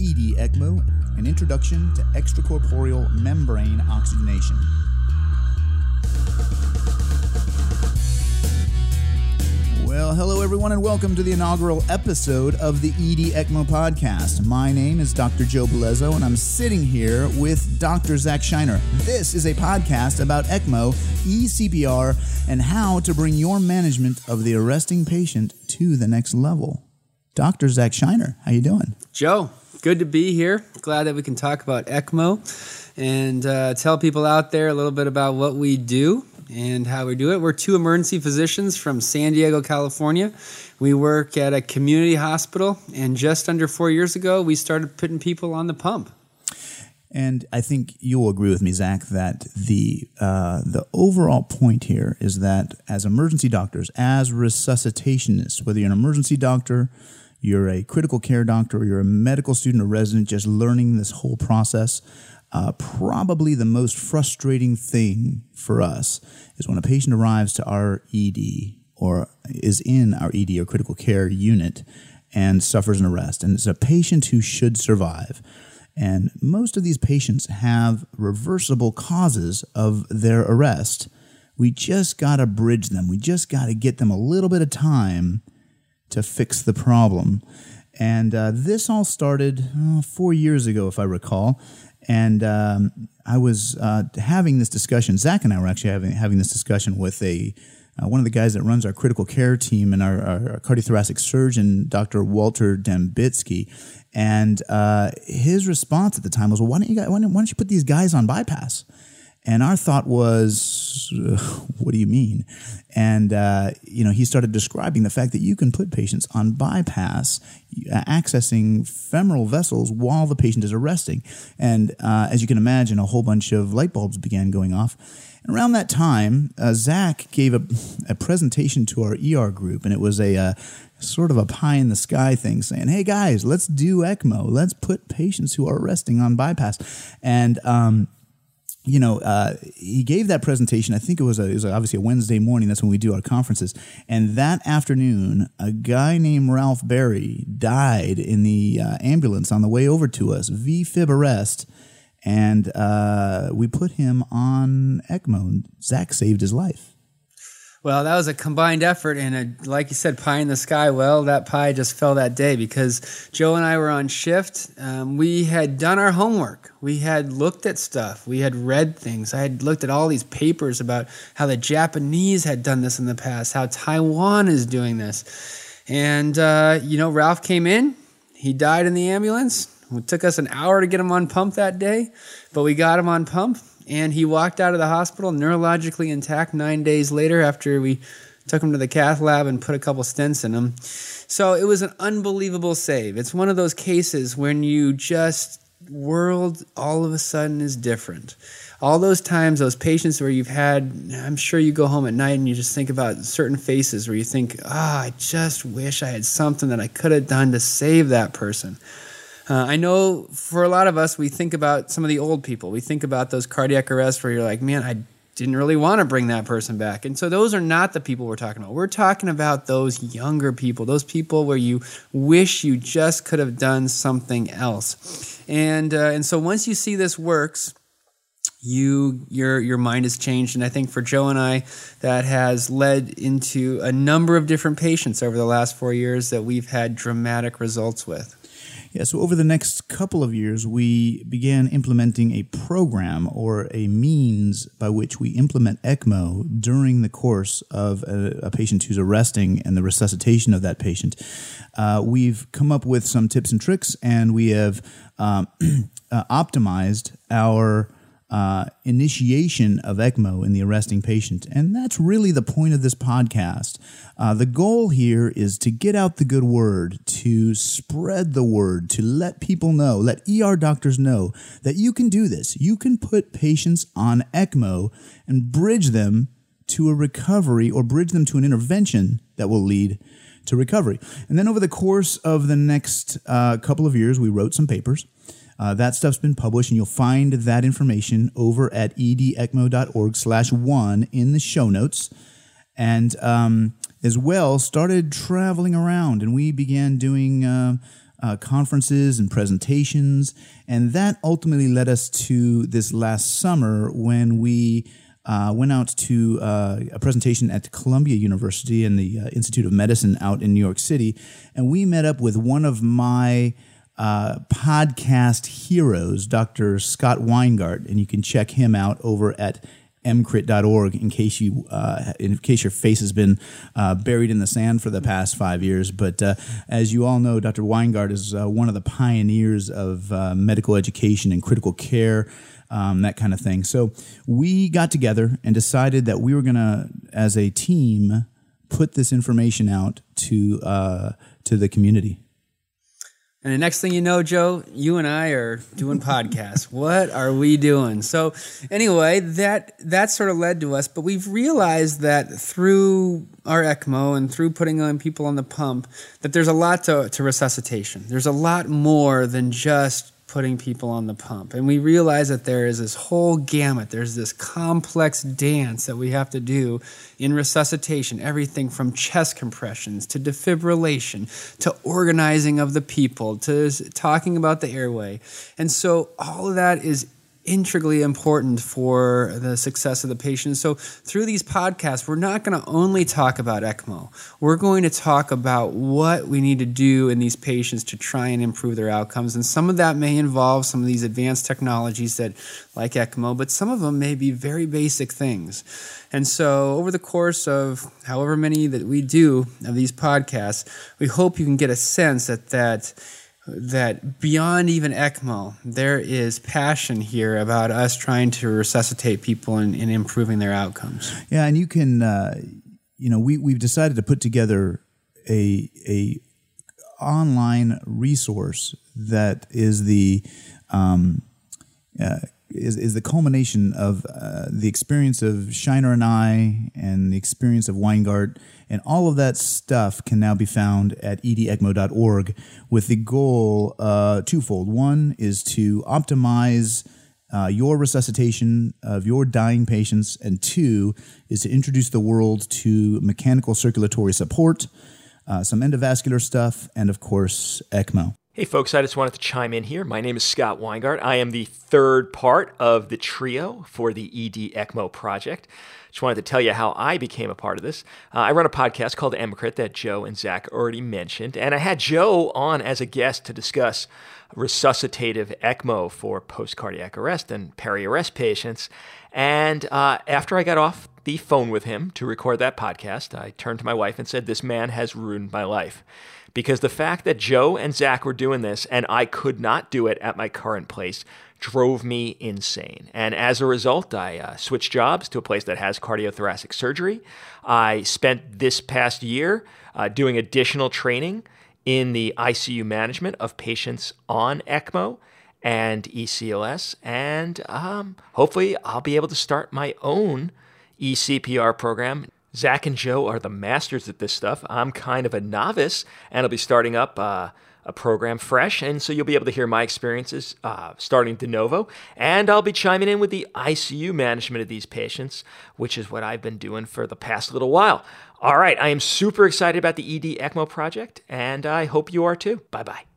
ED ECMO, an introduction to extracorporeal membrane oxygenation. Well, hello everyone, and welcome to the inaugural episode of the ED ECMO podcast. My name is Dr. Joe Bellezzo, and I'm sitting here with Dr. Zach Shinar. This is a podcast about ECMO, eCPR, and how to bring your management of the arresting patient to the next level. Dr. Zach Shinar, how you doing? Joe, good to be here. Glad that we can talk about ECMO and uh, tell people out there a little bit about what we do and how we do it. We're two emergency physicians from San Diego, California. We work at a community hospital, and just under four years ago, we started putting people on the pump. And I think you'll agree with me, Zach, that the uh, the overall point here is that as emergency doctors, as resuscitationists, whether you're an emergency doctor, you're a critical care doctor, or you're a medical student or resident, just learning this whole process, uh, probably the most frustrating thing for us is when a patient arrives to our ED or is in our ED or critical care unit and suffers an arrest. And it's a patient who should survive. And most of these patients have reversible causes of their arrest. We just got to bridge them. We just got to get them a little bit of time to fix the problem. And uh, this all started uh, four years ago, if I recall. And um, I was uh, having this discussion. Zach and I were actually having having this discussion with a uh, one of the guys that runs our critical care team and our, our, our cardiothoracic surgeon, Dr. Walter Dembitsky. And uh, his response at the time was, "Well, why don't you guys, why don't, why don't you put these guys on bypass?" And our thought was, what do you mean? And, uh, you know, he started describing the fact that you can put patients on bypass, uh, accessing femoral vessels while the patient is arresting. And uh, as you can imagine, a whole bunch of light bulbs began going off. And around that time, uh, Zach gave a, a, presentation to our ER group, and it was a uh, sort of a pie in the sky thing saying, hey guys, let's do ECMO. Let's put patients who are arresting on bypass. And, um, you know, uh, he gave that presentation. I think it was, a, it was obviously a Wednesday morning. That's when we do our conferences. And that afternoon, a guy named Ralph Berry died in the uh, ambulance on the way over to us, V-fib arrest. And uh, we put him on ECMO. Zach saved his life. Well, that was a combined effort, and a, like you said, pie in the sky. Well, that pie just fell that day because Joe and I were on shift. Um, we had done our homework. We had looked at stuff. We had read things. I had looked at all these papers about how the Japanese had done this in the past, how Taiwan is doing this. And, uh, you know, Ralph came in. He died in the ambulance. It took us an hour to get him on pump that day, but we got him on pump and he walked out of the hospital neurologically intact nine days later after we took him to the cath lab and put a couple stents in him. So it was an unbelievable save. It's one of those cases when you just world all of a sudden is different. All those times, those patients where you've had, I'm sure you go home at night and you just think about certain faces where you think, ah, oh, I just wish I had something that I could have done to save that person. Uh, I know for a lot of us, we think about some of the old people. We think about those cardiac arrests where you're like, man, I didn't really want to bring that person back. And so those are not the people we're talking about. We're talking about those younger people, those people where you wish you just could have done something else. And uh, and so once you see this works, you your your mind has changed and i think for joe and i that has led into a number of different patients over the last four years that we've had dramatic results with yeah, so over the next couple of years, we began implementing a program or a means by which we implement ECMO during the course of a, a patient who's arresting and the resuscitation of that patient. Uh, we've come up with some tips and tricks, and we have um, uh, optimized our uh, initiation of ECMO in the arresting patient. And that's really the point of this podcast. Uh, the goal here is to get out the good word, to spread the word, to let people know, let ER doctors know that you can do this. You can put patients on ECMO and bridge them to a recovery or bridge them to an intervention that will lead to recovery. And then over the course of the next uh, couple of years, we wrote some papers. Uh, that stuff's been published, and you'll find that information over at edecmo.org slash one in the show notes. And um, as well started traveling around, and we began doing. Uh, uh, conferences and presentations, and that ultimately led us to this last summer when we uh, went out to uh, a presentation at Columbia University and the uh, Institute of Medicine out in New York City, and we met up with one of my uh, podcast heroes, Dr. Scott Weingart, and you can check him out over at emcrit.org in case you uh, in case your face has been uh, buried in the sand for the past five years. But uh, as you all know, Dr. Weingart is uh, one of the pioneers of uh, medical education and critical care. Um, that kind of thing. So we got together and decided that we were going to, as a team, put this information out to to the community. And the next thing you know, Joe, you and I are doing podcasts. What are we doing? So anyway, that that sort of led to us, but we've realized that through our ECMO and through putting on people on the pump, that there's a lot to, to resuscitation. There's a lot more than just putting people on the pump. And we realize that there is this whole gamut, there's this complex dance that we have to do in resuscitation everything from chest compressions to defibrillation to organizing of the people to talking about the airway. And so all of that is integrally important for the success of the patient. So, through these podcasts, we're not going to only talk about ECMO. We're going to talk about what we need to do in these patients to try and improve their outcomes. And some of that may involve some of these advanced technologies that, like ECMO, but some of them may be very basic things. And so, over the course of however many that we do of these podcasts, we hope you can get a sense that that that beyond even ECMO, there is passion here about us trying to resuscitate people and, improving their outcomes. Yeah, and you can, uh, you know, we we've decided to put together a a online resource that is the um, uh, is, is the culmination of uh, the experience of Shinar and I and the experience of Weingart. And all of that stuff can now be found at edecmo.org with the goal uh, twofold. One is to optimize uh, your resuscitation of your dying patients, and two is to introduce the world to mechanical circulatory support, uh, some endovascular stuff, and of course, ECMO. Hey folks, I just wanted to chime in here. My name is Scott Weingart. I am the third part of the trio for the ED ECMO project. Just wanted to tell you how I became a part of this. Uh, I run a podcast called EMCRIT that Joe and Zach already mentioned, and I had Joe on as a guest to discuss resuscitative ECMO for post cardiac arrest and peri arrest patients. And uh, after I got off the phone with him to record that podcast, I turned to my wife and said, This man has ruined my life because the fact that Joe and Zach were doing this and I could not do it at my current place drove me insane. And as a result, I uh, switched jobs to a place that has cardiothoracic surgery. I spent this past year uh, doing additional training in the ICU management of patients on ECMO and ECLS. And um, hopefully, I'll be able to start my own eCPR program Zach and Joe are the masters at this stuff. I'm kind of a novice, and I'll be starting up uh, a program fresh, and so you'll be able to hear my experiences uh, starting de novo. And I'll be chiming in with the ICU management of these patients, which is what I've been doing for the past little while. All right, I am super excited about the ED ECMO project, and I hope you are too. Bye bye.